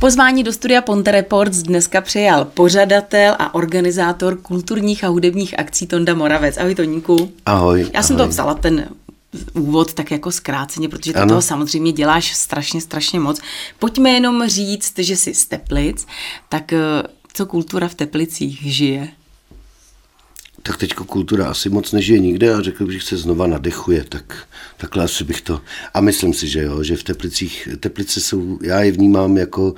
Pozvání do studia Ponte Reports dneska přijal pořadatel a organizátor kulturních a hudebních akcí Tonda Moravec. Ahoj Toníku. Ahoj. Já ahoj. jsem to vzala ten úvod tak jako zkráceně, protože ty toho samozřejmě děláš strašně, strašně moc. Pojďme jenom říct, že jsi z Teplic, tak eh, co kultura v Teplicích žije? Tak teďko kultura asi moc nežije nikde a řekl bych, že se znova nadechuje, tak takhle asi bych to... A myslím si, že jo, že v Teplicích, Teplice jsou, já je vnímám jako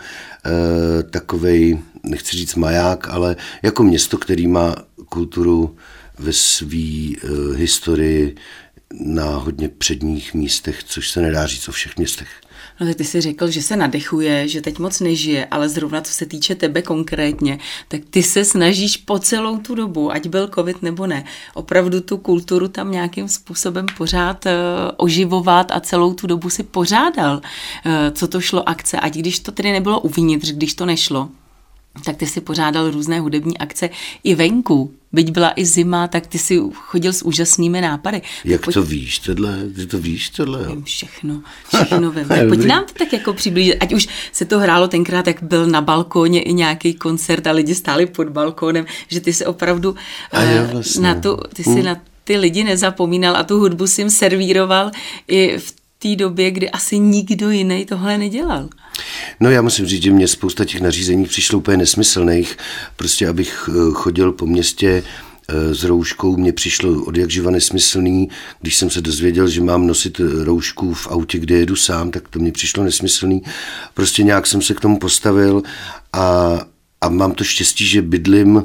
e, takovej, nechci říct maják, ale jako město, který má kulturu ve své e, historii na hodně předních místech, což se nedá říct o všech městech. No ty jsi řekl, že se nadechuje, že teď moc nežije, ale zrovna co se týče tebe konkrétně, tak ty se snažíš po celou tu dobu, ať byl covid nebo ne, opravdu tu kulturu tam nějakým způsobem pořád uh, oživovat a celou tu dobu si pořádal, uh, co to šlo akce, ať když to tedy nebylo uvnitř, když to nešlo, tak ty si pořádal různé hudební akce i venku. Byť byla i zima, tak ty si chodil s úžasnými nápady. Jak tak to víš, tohle, ty to víš, tohle, jo? Vím všechno, všechno vím. Tak pojď nám to tak jako přiblížit, ať už se to hrálo tenkrát, jak byl na balkóně i nějaký koncert a lidi stáli pod balkónem, že ty se opravdu eh, vlastně. na, tu, ty si Hm. na ty lidi nezapomínal a tu hudbu si jim servíroval i v té době, kdy asi nikdo jiný tohle nedělal. No já musím říct, že mě spousta těch nařízení přišlo úplně nesmyslných. Prostě abych eh, chodil po městě eh, s rouškou, mně přišlo od jak živa nesmyslný. Když jsem se dozvěděl, že mám nosit eh, roušku v autě, kde jedu sám, tak to mě přišlo nesmyslný. Prostě nějak jsem se k tomu postavil a, a mám to štěstí, že bydlím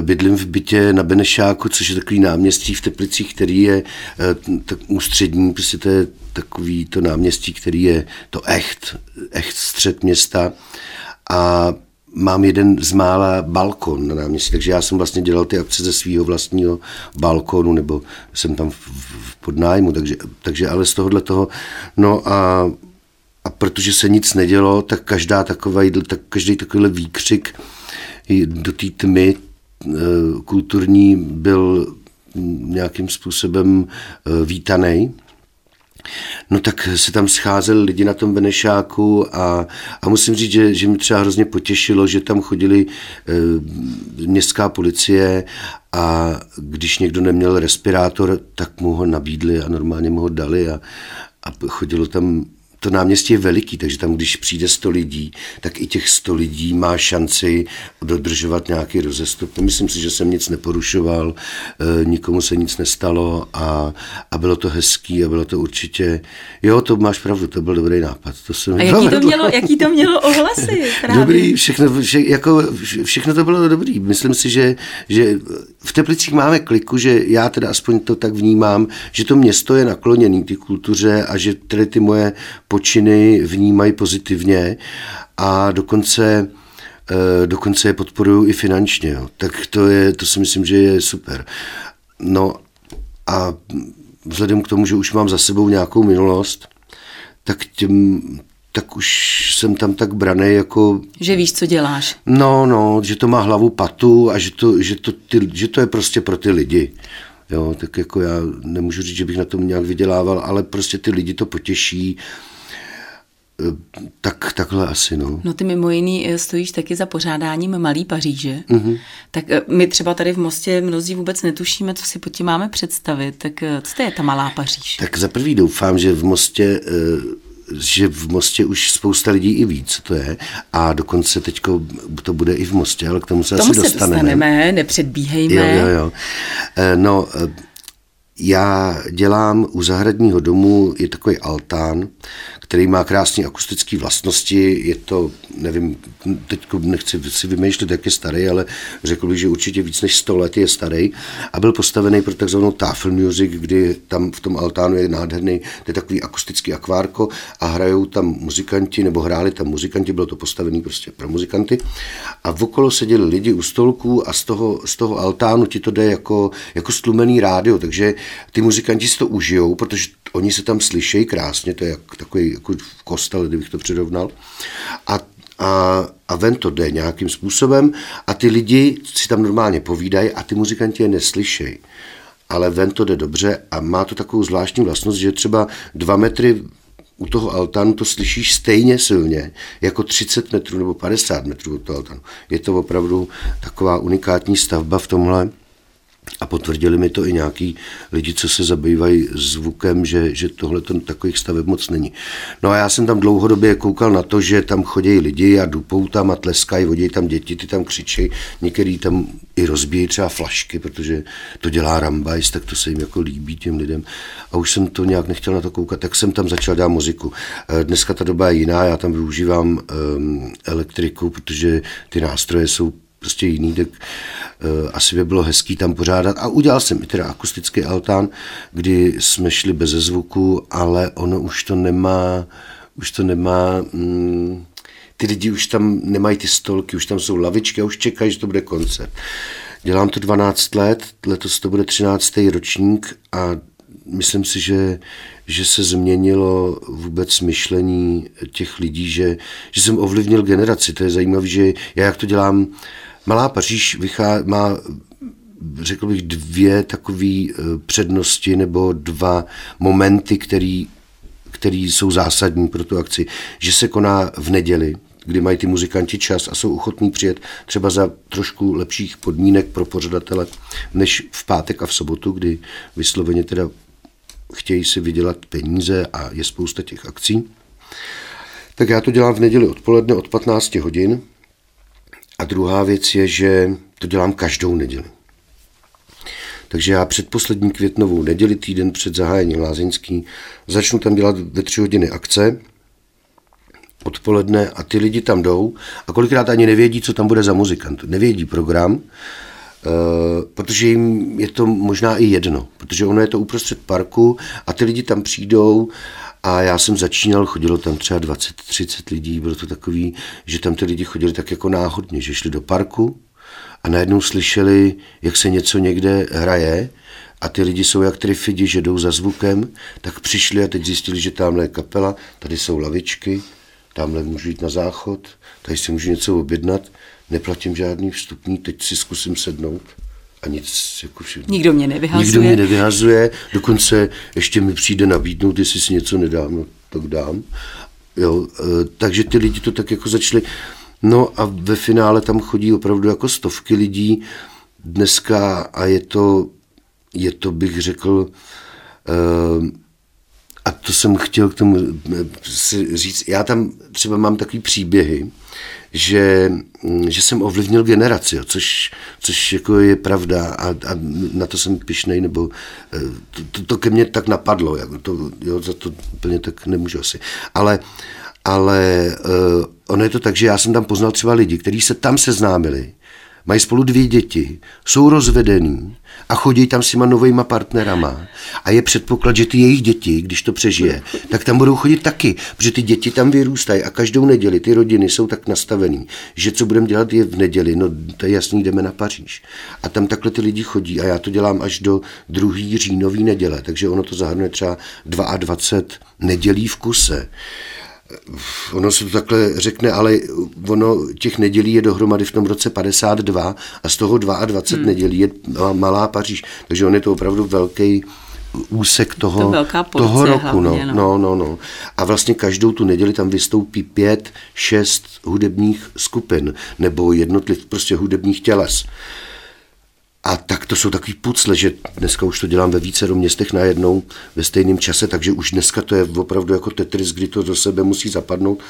Bydlím v bytě na Benešáku, což je takový náměstí v Teplicích, který je eh, tak ústřední, prostě to je takový to náměstí, který je to echt, echt střed města. A mám jeden z mála balkon na náměstí, takže já jsem vlastně dělal ty akce ze svého vlastního balkonu, nebo jsem tam v, v podnájmu, takže, takže ale z tohohle toho, no a a protože se nic nedělo, tak každá taková, tak každý takovýhle výkřik do té tmy eh, kulturní byl nějakým způsobem eh, vítaný. No tak se tam scházeli lidi na tom Benešáku a, a musím říct, že, že mi třeba hrozně potěšilo, že tam chodili e, městská policie a když někdo neměl respirátor, tak mu ho nabídli a normálně mu ho dali a, a chodilo tam to náměstí je veliký, takže tam, když přijde 100 lidí, tak i těch 100 lidí má šanci dodržovat nějaký rozestup. Myslím si, že jsem nic neporušoval, e, nikomu se nic nestalo a, a bylo to hezký a bylo to určitě, jo, to máš pravdu, to byl dobrý nápad. To se mi A jaký to mělo, jaký to mělo ohlasy právě? Dobrý, všechno, vše, jako, vše- všechno to bylo dobrý. Myslím si, že, že v Teplicích máme kliku, že já teda aspoň to tak vnímám, že to město je nakloněný ty kultuře a že tedy ty moje počiny vnímají pozitivně a dokonce eh, dokonce je podporují i finančně. Jo. Tak to, je, to si myslím, že je super. No a vzhledem k tomu, že už mám za sebou nějakou minulost, tak těm, tak už jsem tam tak braný jako Že víš, co děláš. No, no, že to má hlavu patu a že to, že to, ty, že to je prostě pro ty lidi. Jo, tak jako já nemůžu říct, že bych na tom nějak vydělával, ale prostě ty lidi to potěší. Eh, Tak, takhle asi, no. No ty mimo jiný eh, stojíš taky za pořádáním Malý Paříže. Mhm. Mm-hmm. Tak eh, my třeba tady v Mostě mnozí vůbec netušíme, co si pod tím máme představit. Tak eh, co to je ta Malá Paříž? Tak za prvý doufám, že v Mostě že v Mostě už spousta lidí i ví, co to je a dokonce teď to bude i v Mostě, ale k tomu se tomu asi se dostaneme. dostaneme, nepředbíhejme. Jo, jo, jo. No, já dělám u zahradního domu, je takový altán, který má krásné akustické vlastnosti. Je to, nevím, teď nechci si vymýšlet, jak je starý, ale řekl bych, že určitě víc než 100 let je starý a byl postavený pro takzvanou tafel music, kdy tam v tom altánu je nádherný, to je takový akustický akvárko a hrajou tam muzikanti, nebo hráli tam muzikanti, bylo to postavený prostě pro muzikanty a okolo seděli lidi u stolků a z toho, z toho altánu ti to jde jako, jako stlumený rádio, takže ty muzikanti si to užijou, protože oni se tam slyšejí krásně, to je jak, takový jako v kostel, kdybych to přirovnal. A, a, a ven to jde nějakým způsobem a ty lidi si tam normálně povídají a ty muzikanti je neslyšejí. Ale ven to jde dobře a má to takovou zvláštní vlastnost, že třeba dva metry u toho altánu to slyšíš stejně silně jako 30 metrů nebo 50 metrů od toho altánu. Je to opravdu taková unikátní stavba v tomhle. A potvrdili mi to i nějaký lidi, co se zabývají zvukem, že, že tohle to takových staveb moc není. No a já jsem tam dlouhodobě koukal na to, že tam chodí lidi a dupou tam a tleskají, vodí tam děti, ty tam křičejí, některý tam i rozbíjí třeba flašky, protože to dělá Rambajs, tak to se jim jako líbí těm lidem. A už jsem to nějak nechtěl na to koukat, tak jsem tam začal dát muziku. Eh, dneska ta doba je jiná, já tam využívám um, elektriku, protože ty nástroje jsou prostě jiný, tak uh, asi by bylo hezký tam pořádat. A udělal jsem i teda akustický altán, kdy jsme šli bez zvuku, ale ono už to nemá, už to nemá, mm, ty lidi už tam nemají ty stolky, už tam jsou lavičky a už čekají, že to bude koncert. Dělám to 12 let, letos to bude 13. ročník a myslím si, že, že se změnilo vůbec myšlení těch lidí, že, že jsem ovlivnil generaci. To je zajímavé, že já jak to dělám, Malá Paříž vychá, má řekl bych, dvě takové eh, přednosti nebo dva momenty, který, který jsou zásadní pro tu akci. Že se koná v neděli, kdy mají ty muzikanti čas a jsou ochotní přijet třeba za trošku lepších podmínek pro pořadatele, než v pátek a v sobotu, kdy vysloveně teda chtějí si vydělat peníze a je spousta těch akcí. Tak já to dělám v neděli odpoledne od 15 hodin a druhá věc je, že to dělám každou neděli. Takže já předposlední květnovou neděli, týden před zahájením lázeňský, začnu tam dělat ve tři hodiny akce, odpoledne a ty lidi tam jdou a kolikrát ani nevědí, co tam bude za muzikant. Nevědí program, eh, protože jim je to možná i jedno, protože ono je to uprostřed parku a ty lidi tam přijdou a já jsem začínal, chodilo tam třeba 20-30 lidí, bylo to takový, že tam ty lidi chodili tak jako náhodně, že šli do parku a najednou slyšeli, jak se něco někde hraje a ty lidi jsou jak trifidi, že jdou za zvukem, tak přišli a teď zjistili, že tamhle je kapela, tady jsou lavičky, tamhle můžu jít na záchod, tady si můžu něco objednat, neplatím žádný vstupní, teď si zkusím sednout a nic jako všechno. Nikdo mě nevyhazuje. Nikdo mě nevyhazuje, dokonce ještě mi přijde nabídnout, jestli si něco nedám, no tak dám. Jo, e, takže ty lidi to tak jako začali. No a ve finále tam chodí opravdu jako stovky lidí dneska a je to, je to bych řekl, e, a to jsem chtěl k tomu e, říct, já tam třeba mám takový příběhy, že, mm, že jsem ovlivnil generaci, jo, což, což jako je pravda a, a na to jsem pišnej, nebo eh, to, to, to ke mně tak napadlo, jako to, jo, za to úplně tak nemůžu asi. Ale, ale uh, ono je to tak, že já jsem tam poznal třeba lidi, kteří se tam seznámili, mají spolu dvě děti, jsou rozvedený a chodí tam s těma novýma partnerama. A je předpoklad, že ty jejich děti, když to přežije, tak tam budou chodit taky, protože ty děti tam vyrůstají a každou neděli ty rodiny jsou tak nastavený, že co budeme dělat je v neděli, no to je jasný, jdeme na Paříž. A tam takhle ty lidi chodí a já to dělám až do druhý říjnový neděle, takže ono to zahrnuje třeba 22 nedělí v kuse ono se to takhle řekne, ale ono těch nedělí je dohromady v tom roce 52 a z toho 22 hmm. nedělí je Malá Paříž. Takže on je to opravdu velký úsek toho, to toho roku. Hlavně, no. No, no, no. A vlastně každou tu neděli tam vystoupí pět, šest hudebních skupin nebo jednotliv prostě hudebních těles. A tak to jsou takový pucle, že dneska už to dělám ve více městech najednou ve stejném čase, takže už dneska to je opravdu jako Tetris, kdy to do sebe musí zapadnout,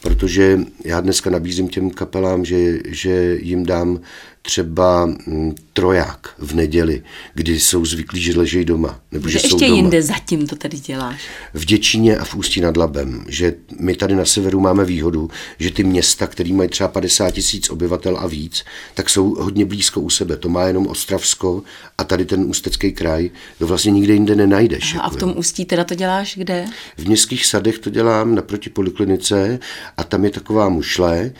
protože já dneska nabízím těm kapelám, že, že jim dám třeba mm, troják v neděli, kdy jsou zvyklí, že ležejí doma. Nebo že, že jsou ještě doma. jinde zatím to tady děláš. V Děčíně a v Ústí nad Labem, že my tady na severu máme výhodu, že ty města, které mají třeba 50 tisíc obyvatel a víc, tak jsou hodně blízko u sebe. To má jenom Ostravsko a tady ten ústecký kraj, to vlastně nikde jinde nenajdeš. Aha, a v tom Ústí teda to děláš kde? V městských sadech to dělám naproti poliklinice a tam je taková mušle,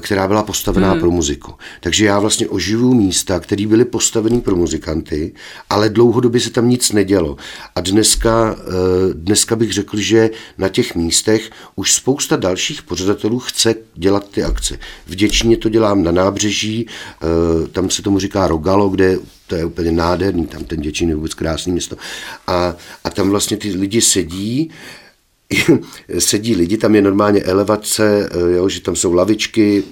která byla postavená hmm. pro muziku. Takže já vlastně oživuju místa, které byly postavené pro muzikanty, ale dlouhodobě se tam nic nedělo. A dneska, eh, dneska bych řekl, že na těch místech už spousta dalších pořadatelů chce dělat ty akce. V Děčíně to dělám na nábřeží, eh, tam se tomu říká Rogalo, kde to je úplně nádherný, tam ten Děčín je vůbec krásný město. A, a tam vlastně ty lidi sedí, sedí lidi, tam je normálně elevace, eh, jo, že tam jsou lavičky,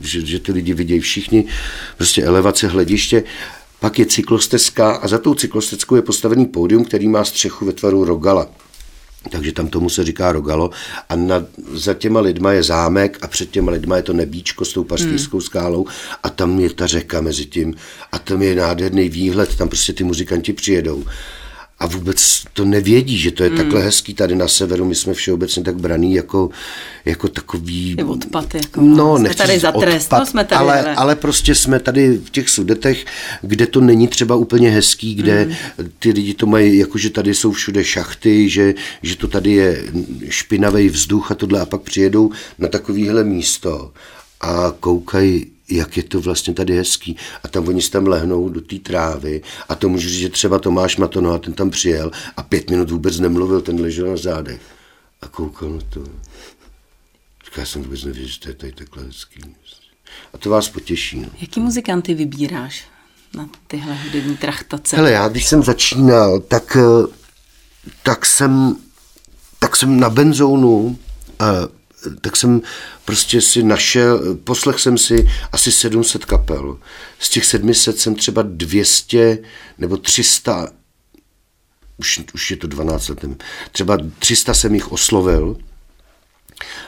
že, že ty lidi vidějí všichni, prostě elevace, hlediště. Pak je cyklostezka a za tou cyklostezkou je postavený pódium, který má střechu ve tvaru rogala. Takže tam tomu se říká rogalo a nad, za těma lidma je zámek a před těma lidma je to nebíčko s tou paštířskou hmm. skálou a tam je ta řeka mezi tím a tam je nádherný výhled, tam prostě ty muzikanti přijedou a vůbec to nevědí, že to je mm. takhle hezký tady na severu. My jsme všeobecně tak braný jako, jako takový... Je odpad, jako no, jsme tady za trest, odpad, no, jsme tady, ale, ale... ale prostě jsme tady v těch sudetech, kde to není třeba úplně hezký, kde mm. ty lidi to mají, jako že tady jsou všude šachty, že, že to tady je špinavý vzduch a tohle a pak přijedou na takovýhle místo a koukají jak je to vlastně tady hezký. A tam oni se tam lehnou do té trávy a to můžu říct, že třeba Tomáš Matono a ten tam přijel a pět minut vůbec nemluvil, ten ležel na zádech a koukal na to. Říká, já jsem vůbec nevěděl, že to je tady takhle hezký. A to vás potěší. No. Jaký muzikanty vybíráš na tyhle hudební trachtace? Hele, já když jsem začínal, tak, eh, tak jsem tak jsem na benzónu eh, tak jsem prostě si našel, poslech jsem si asi 700 kapel. Z těch 700 jsem třeba 200 nebo 300, už, už je to 12 let, třeba 300 jsem jich oslovil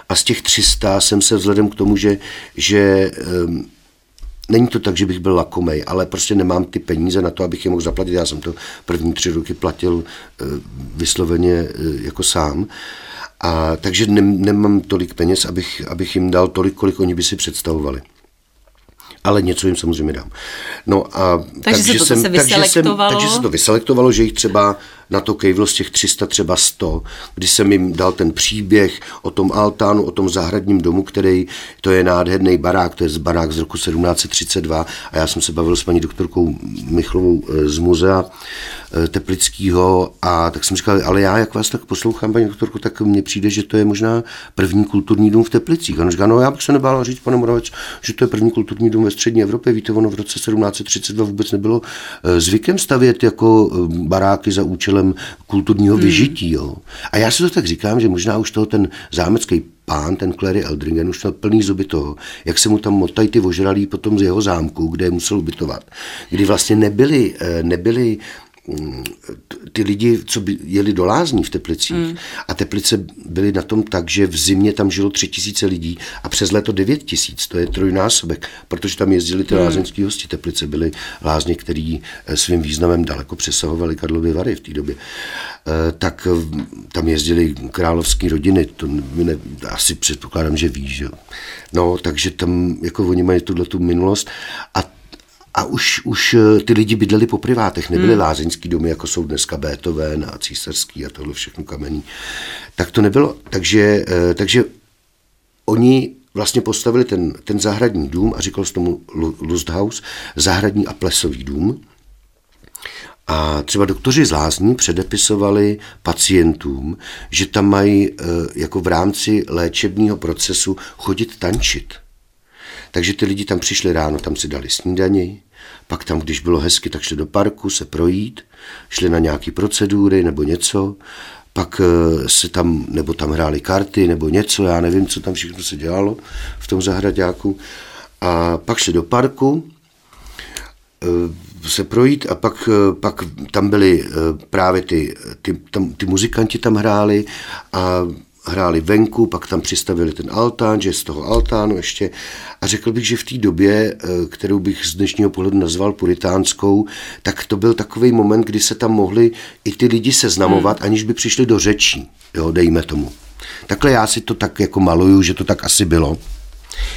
a z těch 300 jsem se vzhledem k tomu, že, že um, není to tak, že bych byl lakomej, ale prostě nemám ty peníze na to, abych je mohl zaplatit. Já jsem to první tři roky platil uh, vysloveně uh, jako sám. A takže ne, nemám tolik peněz, abych, abych jim dal tolik, kolik oni by si představovali. Ale něco jim samozřejmě dám. No a takže, takže, se to jsem, se takže, jsem, takže se to vyselektovalo, že jich třeba na to kejvlo z těch 300 třeba 100, kdy jsem jim dal ten příběh o tom altánu, o tom zahradním domu, který to je nádherný barák, to je barák z roku 1732 a já jsem se bavil s paní doktorkou Michlovou eh, z muzea Teplického a tak jsem říkal, ale já jak vás tak poslouchám, paní doktorku, tak mně přijde, že to je možná první kulturní dům v Teplicích. A on říká, no já bych se nebál říct, pane Moravec, že to je první kulturní dům ve střední Evropě. Víte, ono v roce 1732 vůbec nebylo eh, zvykem stavět jako baráky za účelem kulturního hmm. vyžití. Jo. A já si to tak říkám, že možná už toho ten zámecký pán, ten Clary Eldringen, už měl plný zuby toho, jak se mu tam motají ty ožralí potom z jeho zámku, kde je musel ubytovat. Kdy vlastně nebyli, eh, nebyli Mm, ty lidi, co by jeli do lázní v Teplicích mm. a Teplice byly na tom tak, že v zimě tam žilo tři tisíce lidí a přes léto devět tisíc, to je trojnásobek, protože tam jezdili ty mm. lázeňský hosti. Teplice byly lázně, který eh, svým významem daleko přesahovali Karlovy Vary v té době. Eh, tak eh, tam jezdili královské rodiny, to ne, asi předpokládám, že víš. Že? No, takže tam jako oni mají tuhle tu minulost a a už, už eh, ty lidi bydleli po privátech, nebyly hmm. lázeňský domy, jako jsou dneska Beethoven a císařský a tohle všechno kamenný. Tak to nebylo. Takže, eh, takže oni vlastně postavili ten, ten zahradní dům a říkal se tomu Lusthaus, zahradní a plesový dům. A třeba doktoři z lázní předepisovali pacientům, že tam mají eh, jako v rámci léčebního procesu chodit tančit. Takže ty lidi tam přišli ráno, tam si dali snídani, pak tam, když bylo hezky, tak šli do parku se projít, šli na nějaké procedury nebo něco, pak eh, se tam, nebo tam hráli karty, nebo něco, já nevím, co tam všechno se dělalo v tom zahradňáku. A pak šli do parku, eh, se projít a pak, eh, pak tam byli právě ty, ty, tam, ty muzikanti tam hráli a hráli venku, pak tam přistavili ten altán, že z toho altánu ještě. A řekl bych, že v té době, eh, kterou bych z dnešního pohledu nazval puritánskou, tak to byl takový moment, kdy se tam mohli i ty lidi seznamovat, hmm. aniž by přišli do řečí, jo, dejme tomu. Takhle já si to tak jako maluju, že to tak asi bylo.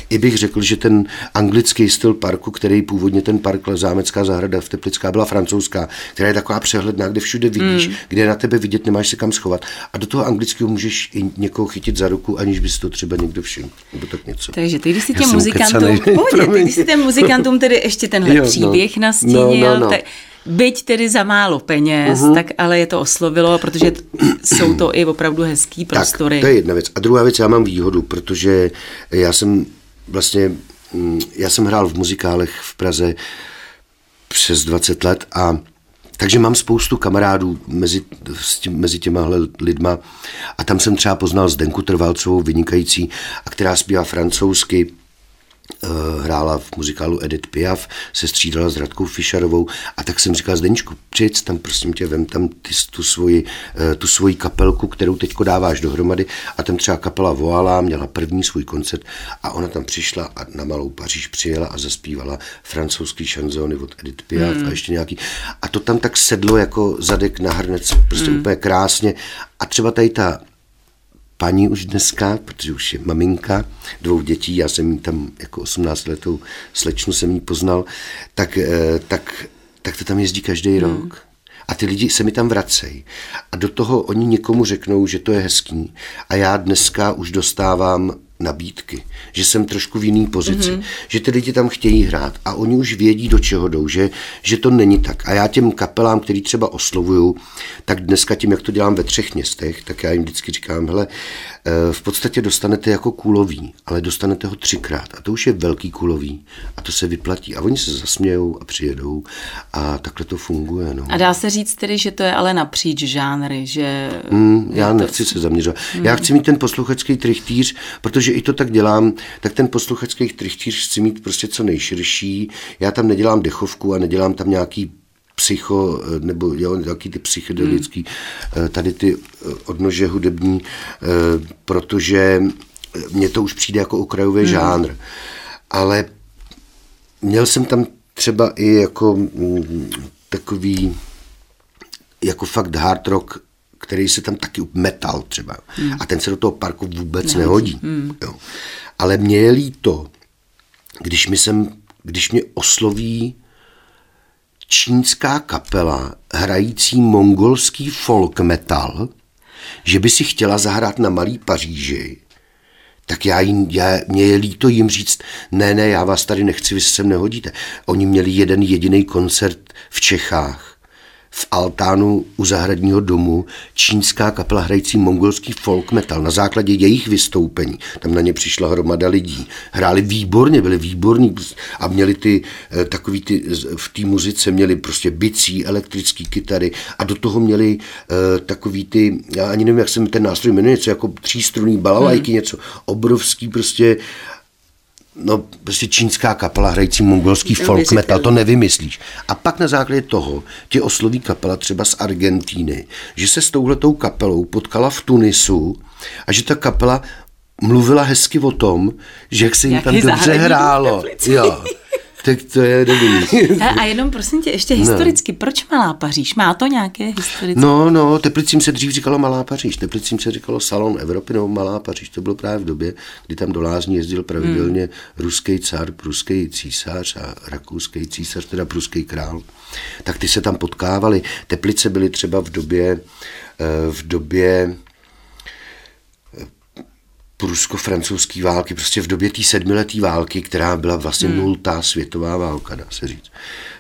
I bych řekl, že ten anglický styl parku, který původně ten park Zámecká zahrada v Teplická byla francouzská, která je taková přehledná, kde všude vidíš, mm. kde na tebe vidět, nemáš se kam schovat. A do toho anglického můžeš i někoho chytit za ruku, aniž bys to třeba někdo všiml. Nebo tak něco. Takže ty, když si těm muzikantům, pohodě, ty, když si těm muzikantům tedy ještě tenhle jo, no. příběh no. nastínil, no, no, no. tak byť tedy za málo peněz, uh-huh. tak ale je to oslovilo, protože t- jsou to i opravdu hezký prostory. Tak, to je jedna věc. A druhá věc, já mám výhodu, protože já jsem vlastně, mm, já jsem hrál v muzikálech v Praze přes 20 let a Takže mám spoustu kamarádů mezi, mezi těma lidma a tam jsem třeba poznal Zdenku Trvalcovou, vynikající, a která zpívá francouzsky, hrála v muzikálu Edith Piaf, se střídala s Radkou Fischerovou a tak jsem říkal, Zdeníčku, přijď tam, prosím tě, vem tam ty, tu, svoji, eh, tu svoji kapelku, kterou teďko dáváš dohromady a tam třeba kapela volala, měla první svůj koncert a ona tam přišla a na Malou Paříž přijela a zaspívala francouzský šanzony od Edith Piaf mm. a ještě nějaký. A to tam tak sedlo jako zadek na hrnec, prostě mm. úplně krásně. A třeba tady ta paní už dneska, protože už je maminka dvou dětí, já jsem jí tam jako 18 letou slečnu jsem jí poznal, tak, eh, tak, tak to tam jezdí každý hmm. rok. A ty lidi se mi tam vracejí. A do toho oni někomu řeknou, že to je hezký. A já dneska už dostávám nabídky, že jsem trošku v jiný pozici, mm-hmm. že ty lidi tam chtějí hrát a oni už vědí, do čeho jdou, že, že to není tak. A já těm kapelám, který třeba oslovuju, tak dneska tím, jak to dělám ve třech městech, tak já jim vždycky říkám, hele, v podstatě dostanete jako kulový, ale dostanete ho třikrát a to už je velký kulový a to se vyplatí a oni se zasmějou a přijedou a takhle to funguje. No. A dá se říct tedy, že to je ale napříč žánry, že... Mm, já nechci to... se zaměřovat. Mm. Já chci mít ten posluchačský trichtýř, protože i to tak dělám, tak ten posluchačský trichtíř chci mít prostě co nejširší. Já tam nedělám dechovku a nedělám tam nějaký psycho, nebo jo, nějaký ty psychedelický, hmm. tady ty eh, odnože hudební, eh, protože mně to už přijde jako okrajový hmm. žánr. Ale měl jsem tam třeba i jako mm, takový jako fakt hard rock který se tam taky metal třeba. Hmm. A ten se do toho parku vůbec nehodí. nehodí hmm. jo. Ale mě je líto, když, mi sem, když mě osloví čínská kapela hrající mongolský folk metal, že by si chtěla zahrát na Malý Paříži, tak já, jim, já mě je líto jim říct, ne, ne, já vás tady nechci, vy se sem nehodíte. Oni měli jeden jediný koncert v Čechách v altánu u zahradního domu čínská kapela hrající mongolský folk metal. Na základě jejich vystoupení tam na ně přišla hromada lidí. Hráli výborně, byli výborní a měli ty eh, takový ty, v té muzice měli prostě bicí, elektrický kytary a do toho měli uh, takový ty, já ani nevím, jak se ten nástroj jmenuje, něco jako třístrunný balalajky, hmm. něco obrovský prostě no prostě čínská kapela hrající mongolský folk metal, to nevymyslíš. A pak na základě toho tě osloví kapela třeba z Argentíny, že se s touhletou kapelou potkala v Tunisu a že ta kapela mluvila hezky o tom, že jak se jim tam dobře hrálo. Jo. Tak to je dobrý. a, jenom prosím tě, ještě historicky, no. proč Malá Paříž? Má to nějaké historické? No, no, Teplicím se dřív říkalo Malá Paříž, Teplicím se říkalo Salon Evropy nebo Malá Paříž. To bylo právě v době, kdy tam do Lázní jezdil pravidelně hmm. ruský car, pruský císař a rakouský císař, teda pruský král. Tak ty se tam potkávali. Teplice byly třeba v době, eh, v době prusko-francouzské války, prostě v době té sedmileté války, která byla vlastně hmm. nultá světová válka, dá se říct,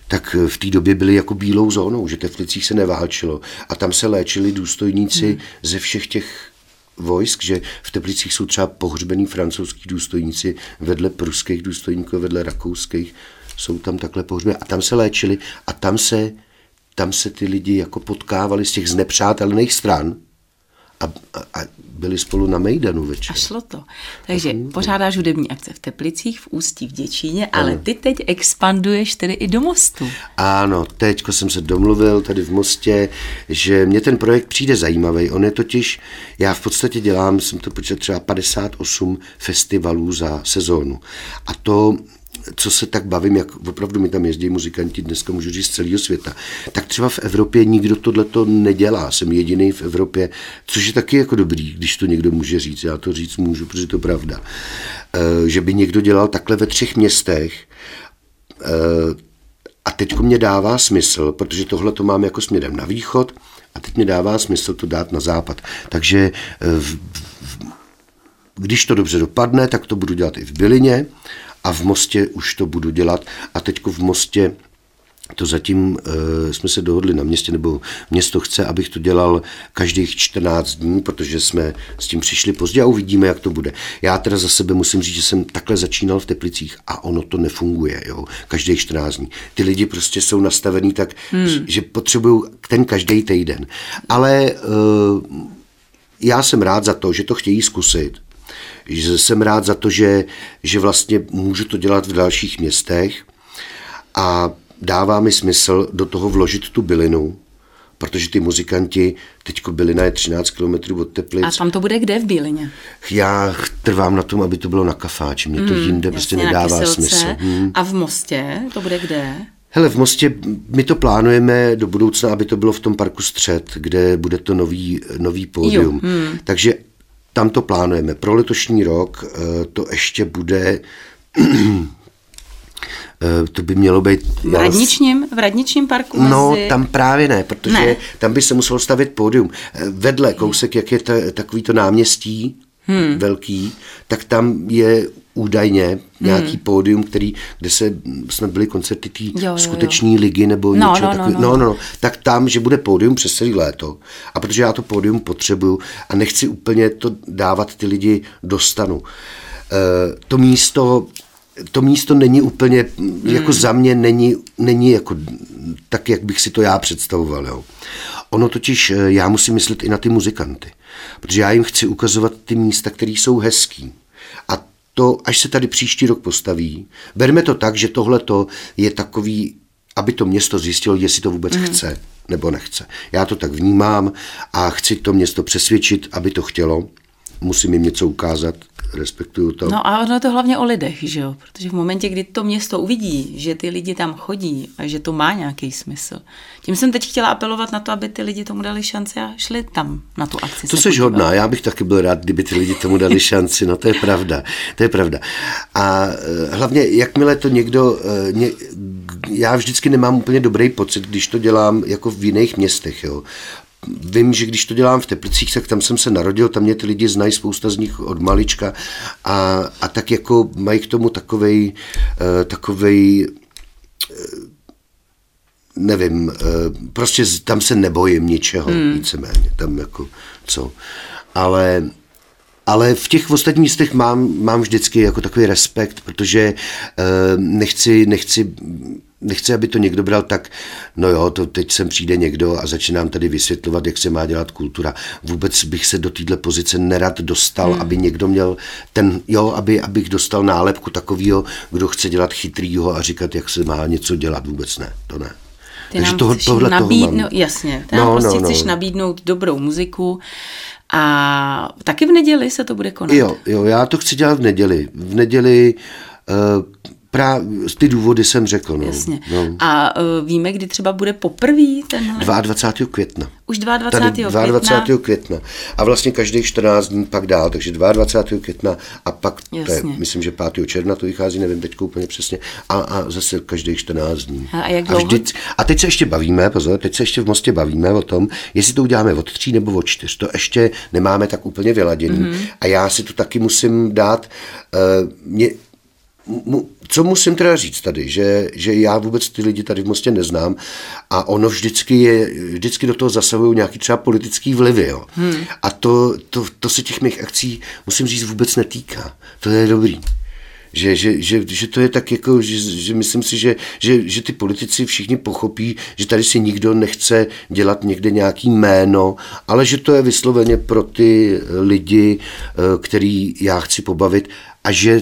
tak v té době byly jako bílou zónou, že Teflicích se neválčilo a tam se léčili důstojníci hmm. ze všech těch vojsk, že v Teplicích jsou třeba pohřbení francouzský důstojníci vedle pruských důstojníků, vedle rakouských, jsou tam takhle pohřbení a tam se léčili a tam se, tam se ty lidi jako potkávali z těch znepřátelných stran, a, a, a byli spolu na Mejdanu večer. A šlo to. Takže to pořádáš hudební akce v Teplicích, v Ústí, v Děčíně, ale ano. ty teď expanduješ tedy i do Mostu. Ano, teď jsem se domluvil tady v Mostě, že mě ten projekt přijde zajímavý. On je totiž, já v podstatě dělám, jsem to počítal třeba 58 festivalů za sezónu. A to co se tak bavím, jak opravdu mi tam jezdí muzikanti, dneska můžu říct z celého světa, tak třeba v Evropě nikdo tohle to nedělá. Jsem jediný v Evropě, což je taky jako dobrý, když to někdo může říct. Já to říct můžu, protože to pravda. Eh, že by někdo dělal takhle ve třech městech, eh, a teď mě dává smysl, protože tohle to mám jako směrem na východ a teď mě dává smysl to dát na západ. Takže eh, v, v, když to dobře dopadne, tak to budu dělat i v Bylině a v Mostě už to budu dělat. A teď v Mostě to zatím uh, jsme se dohodli na městě, nebo město chce, abych to dělal každých 14 dní, protože jsme s tím přišli pozdě a uvidíme, jak to bude. Já teda za sebe musím říct, že jsem takhle začínal v Teplicích a ono to nefunguje, jo, každých 14 dní. Ty lidi prostě jsou nastavení tak, hmm. že, potřebují ten každý týden. Ale uh, já jsem rád za to, že to chtějí zkusit, že jsem rád za to, že, že vlastně můžu to dělat v dalších městech a dává mi smysl do toho vložit tu bylinu, protože ty muzikanti, teďko bylina je 13 km od Teplic. A tam to bude kde v Bílině? Já trvám na tom, aby to bylo na kafáči, mě to mm, jinde prostě nedává smysl. Hmm. A v Mostě to bude kde? Hele, v Mostě my to plánujeme do budoucna, aby to bylo v tom parku Střed, kde bude to nový, nový pódium. Jo, hmm. Takže tam to plánujeme. Pro letošní rok eh, to ještě bude Eh, to by mělo být... V radničním, v radničním parku? No, mezi... tam právě ne, protože ne. tam by se muselo stavit pódium. Eh, vedle kousek, jak je ta, takový to náměstí, hmm. velký, tak tam je údajně hmm. nějaký pódium, který, kde se snad byly koncerty té skuteční ligy nebo no, něčeho no, takového. No, no, no. no, tak tam, že bude pódium přes celý léto. A protože já to pódium potřebuju a nechci úplně to dávat ty lidi dostanu. Uh, to místo to místo není úplně, hmm. jako za mě není, není jako tak, jak bych si to já představoval. Jo. Ono totiž, eh, já musím myslet i na ty muzikanty, protože já jim chci ukazovat ty místa, které jsou hezký. To, až se tady příští rok postaví, berme to tak, že tohle je takový, aby to město zjistilo, jestli to vůbec mm. chce nebo nechce. Já to tak vnímám a chci to město přesvědčit, aby to chtělo. Musím jim něco ukázat, respektuju to. No a ono je to hlavně o lidech, že jo? Protože v momentě, kdy to město uvidí, že ty lidi tam chodí a že to má nějaký smysl. Tím jsem teď chtěla apelovat na to, aby ty lidi tomu dali šanci a šli tam na tu akci. To jsi hodná, já bych taky byl rád, kdyby ty lidi tomu dali šanci, no to je pravda, to je pravda. A eh, hlavně, jakmile to někdo, eh, ně, já vždycky nemám úplně dobrý pocit, když to dělám jako v jiných městech, jo vím, že když to dělám v Teplicích, tak tam jsem se narodil, tam mě ty lidi znají, spousta z nich od malička a, a tak jako mají k tomu takovej, uh, takovej uh, nevím, uh, prostě tam se nebojím ničeho, hmm. víceméně, tam jako co. Ale ale v těch ostatních místech mám, mám vždycky jako takový respekt, protože uh, nechci, nechci nechci, aby to někdo bral tak, no jo, to teď sem přijde někdo a začne nám tady vysvětlovat, jak se má dělat kultura. Vůbec bych se do téhle pozice nerad dostal, hmm. aby někdo měl ten, jo, aby, abych dostal nálepku takového, kdo chce dělat chytrýho a říkat, jak se má něco dělat. Vůbec ne, to ne. Ty Takže nám toho, tohle nabídno, toho mám. Jasně, ty no, nám prostě no, chceš no. nabídnout dobrou muziku a taky v neděli se to bude konat. Jo, jo, já to chci dělat v neděli. V neděli uh, Právě ty důvody jsem řekl. No. Jasně. No. A uh, víme, kdy třeba bude poprvé tenhle? 22. května. Už 22. Tady 22. května. května. A vlastně každých 14 dní pak dál, takže 22. května a pak, to je, myslím, že 5. června to vychází, nevím teď úplně přesně, a, a zase každých 14 dní. A, jak dlouho? A, vždy, a teď se ještě bavíme, pozor, teď se ještě v Mostě bavíme o tom, jestli to uděláme od tří nebo od čtyř. To ještě nemáme tak úplně vyladěný. Mm-hmm. A já si to taky musím dát. Uh, mě, co musím teda říct tady, že, že já vůbec ty lidi tady v Mostě neznám a ono vždycky je, vždycky do toho zasahují nějaký třeba politický vlivy, jo. Hmm. A to, to, to se těch mých akcí, musím říct, vůbec netýká. To je dobrý. Že, že, že, že to je tak jako, že, že myslím si, že, že, že ty politici všichni pochopí, že tady si nikdo nechce dělat někde nějaký jméno, ale že to je vysloveně pro ty lidi, eh, který já chci pobavit a že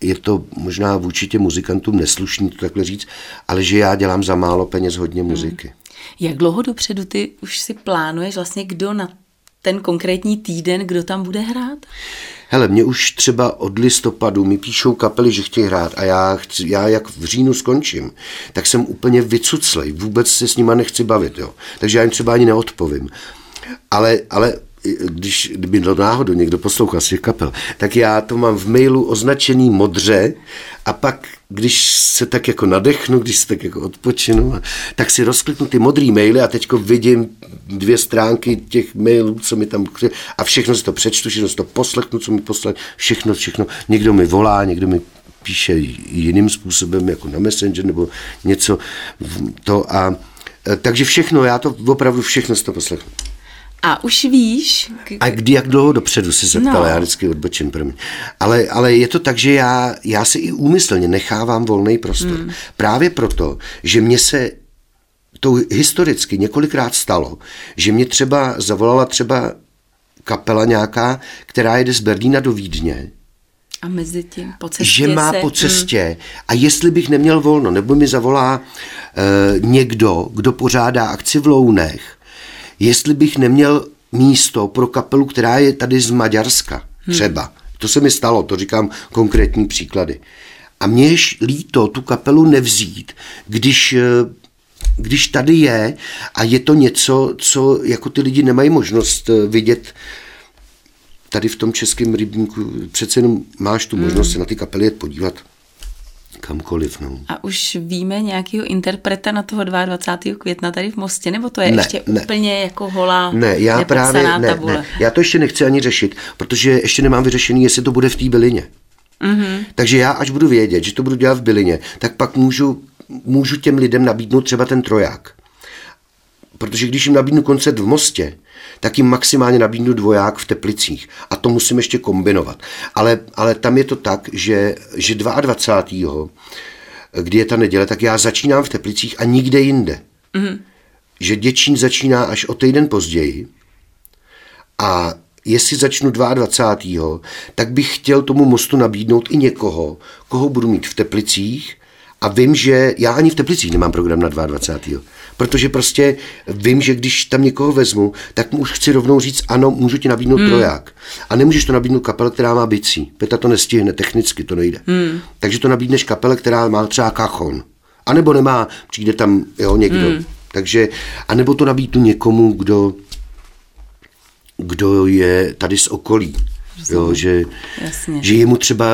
je to možná vůči těm muzikantům neslušný to takhle říct, ale že já dělám za málo peněz hodně hmm. muziky. Hmm. Jak dlouho dopředu ty už si plánuješ vlastně, kdo na ten konkrétní týden, kdo tam bude hrát? Hele, mě už třeba od listopadu mi píšou kapely, že chtějí hrát a já, chci, já jak v říjnu skončím, tak jsem úplně vycuclej, vůbec se s nima nechci bavit, jo. Takže já jim třeba ani neodpovím. Ale, ale když kdyby to náhodou někdo poslouchal z těch kapel, tak já to mám v mailu označený modře a pak, když se tak jako nadechnu, když se tak jako odpočinu, tak si rozkliknu ty modrý maily a teďko vidím dvě stránky těch mailů, co mi tam a všechno si to přečtu, všechno si to poslechnu, co mi poslali, všechno, všechno. Někdo mi volá, někdo mi spíše jiným způsobem, jako na Messenger nebo něco to a e, takže všechno, já to opravdu všechno z toho poslechnu. A už víš... K... A kdy, jak dlouho dopředu si se ptala, no. já vždycky odbočím, pro mě. Ale, ale je to tak, že já, já si i úmyslně nechávám volný prostor. Hmm. Právě proto, že mě se to historicky několikrát stalo, že mě třeba zavolala třeba kapela nějaká, která jede z Berlína do Vídně, a mezi tím po cestě Že má se, po cestě. Hmm. A jestli bych neměl volno, nebo mi zavolá e, někdo, kdo pořádá akci v Lounech, jestli bych neměl místo pro kapelu, která je tady z Maďarska, hmm. třeba. To se mi stalo, to říkám konkrétní příklady. A mě je líto tu kapelu nevzít, když eh, když tady je a je to něco, co jako ty lidi nemají možnost eh, vidět tady v tom českém rybníku, přece jenom máš tu možnost hmm. se na ty kapely podívat kamkoliv. No. A už víme nějakého interpreta na toho 22. května tady v Mostě, nebo to je ne, ještě ne. úplně jako holá Ne, já právě ne, tabule? ne, já to ještě nechci ani řešit, protože ještě nemám vyřešený, jestli to bude v té bylině. Mm-hmm. Takže já, až budu vědět, že to budu dělat v bylině, tak pak můžu můžu těm lidem nabídnout třeba ten troják. Protože když jim nabídnu koncert v Mostě, tak jim maximálně nabídnu dvoják v Teplicích. A to musím ještě kombinovat. Ale, ale tam je to tak, že, že 22. kdy je ta neděle, tak já začínám v Teplicích a nikde jinde. Mm-hmm. Že Děčín začíná až o týden později a jestli začnu 22. tak bych chtěl tomu mostu nabídnout i někoho, koho budu mít v Teplicích a vím, že já ani v Teplicích nemám program na 22. Protože prostě vím, že když tam někoho vezmu, tak mu už chci rovnou říct, ano, můžu ti nabídnout hmm. troják. A nemůžeš to nabídnout kapele, která má bicí. Peta to nestihne, technicky to nejde. Hmm. Takže to nabídneš kapele, která má třeba kachon. A nebo nemá, přijde tam jo, někdo. Hmm. Takže, a nebo to nabídnu někomu, kdo, kdo je tady z okolí. Jo, že, Jasně. že je mu třeba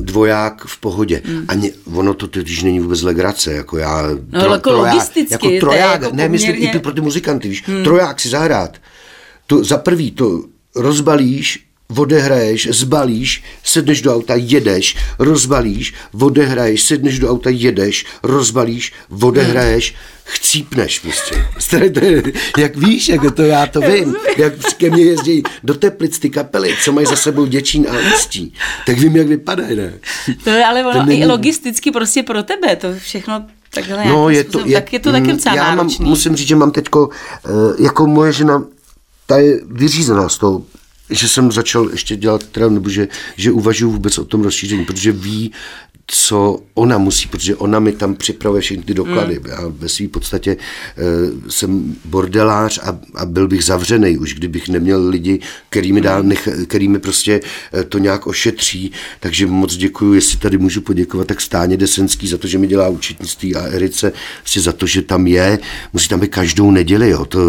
dvoják v pohodě. Mm. A ně, ono to totiž není vůbec legrace. Jako já, no, tro, jako troják, logisticky. Jako troják, jako ne, myslím i pro ty muzikanty, víš. Mm. Troják si zahrát. To, za prvý to rozbalíš, odehraješ, zbalíš, sedneš do auta, jedeš, rozbalíš, odehraješ, sedneš do auta, jedeš, rozbalíš, odehraješ, chcípneš prostě. jak víš, jak to já to vím, jak ke mně jezdí do Teplic ty kapely, co mají za sebou Děčín a Ústí, tak vím, jak vypadají, ne? To je ale ono není... i logisticky prostě pro tebe, to všechno takhle no, je to, je, tak je to taky docela já mám, musím říct, že mám teďko, eh, jako moje žena, ta je vyřízená z toho že jsem začal ještě dělat, teda, nebo že, že uvažuji vůbec o tom rozšíření, protože ví, co ona musí, protože ona mi tam připravuje všechny ty doklady. Mm. Já ve své podstatě uh, jsem bordelář a, a byl bych zavřený už, kdybych neměl lidi, který mi, dá, nech, který mi prostě uh, to nějak ošetří. Takže moc děkuji, jestli tady můžu poděkovat, tak Stáně Desenský za to, že mi dělá učitnictví a Erice si za to, že tam je. Musí tam být každou neděli. Jo. To,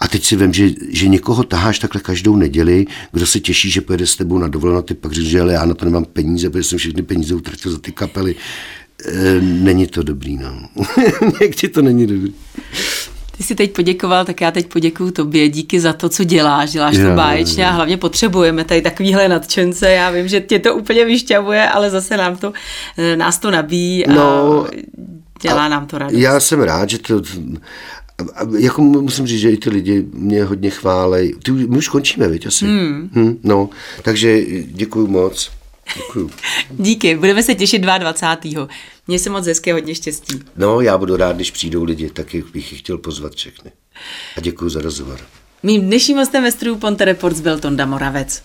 a teď si vím, že, že někoho taháš takhle každou neděli, kdo se těší, že pojede s tebou na dovolenou, ty pak říkáš, že ale já na to nemám peníze, protože jsem všechny peníze utratil za ty kapely. E, není to dobrý, no. Někdy to není dobrý. Ty jsi teď poděkoval, tak já teď poděkuju tobě. Díky za to, co děláš. Děláš to báječně a hlavně potřebujeme tady takovýhle nadšence. Já vím, že tě to úplně vyšťavuje, ale zase nám to, e, nás to nabíjí a no, dělá a nám to radost. Já jsem rád, že to jako musím říct, že i ty lidi mě hodně chválej. Ty, my už končíme, víš, asi. Hmm. Hmm, no, takže děkuji moc. Děkuju. Díky, budeme se těšit 22. Mně se moc hezké, hodně štěstí. No, já budu rád, když přijdou lidi, taky bych chtěl pozvat všechny. A děkuji za rozhovor. Mým dnešním hostem ve Ponte Reports byl Tonda Moravec.